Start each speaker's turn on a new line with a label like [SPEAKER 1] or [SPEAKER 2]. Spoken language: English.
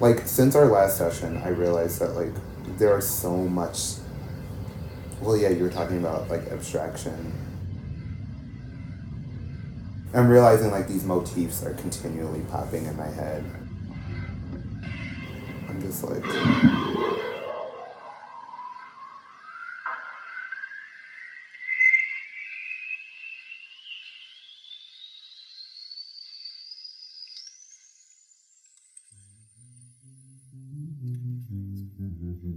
[SPEAKER 1] like since our last session, I realized that like there are so much. Well, yeah, you were talking about like abstraction. I'm realizing like these motifs are continually popping in my head. I'm just like. Mm-hmm.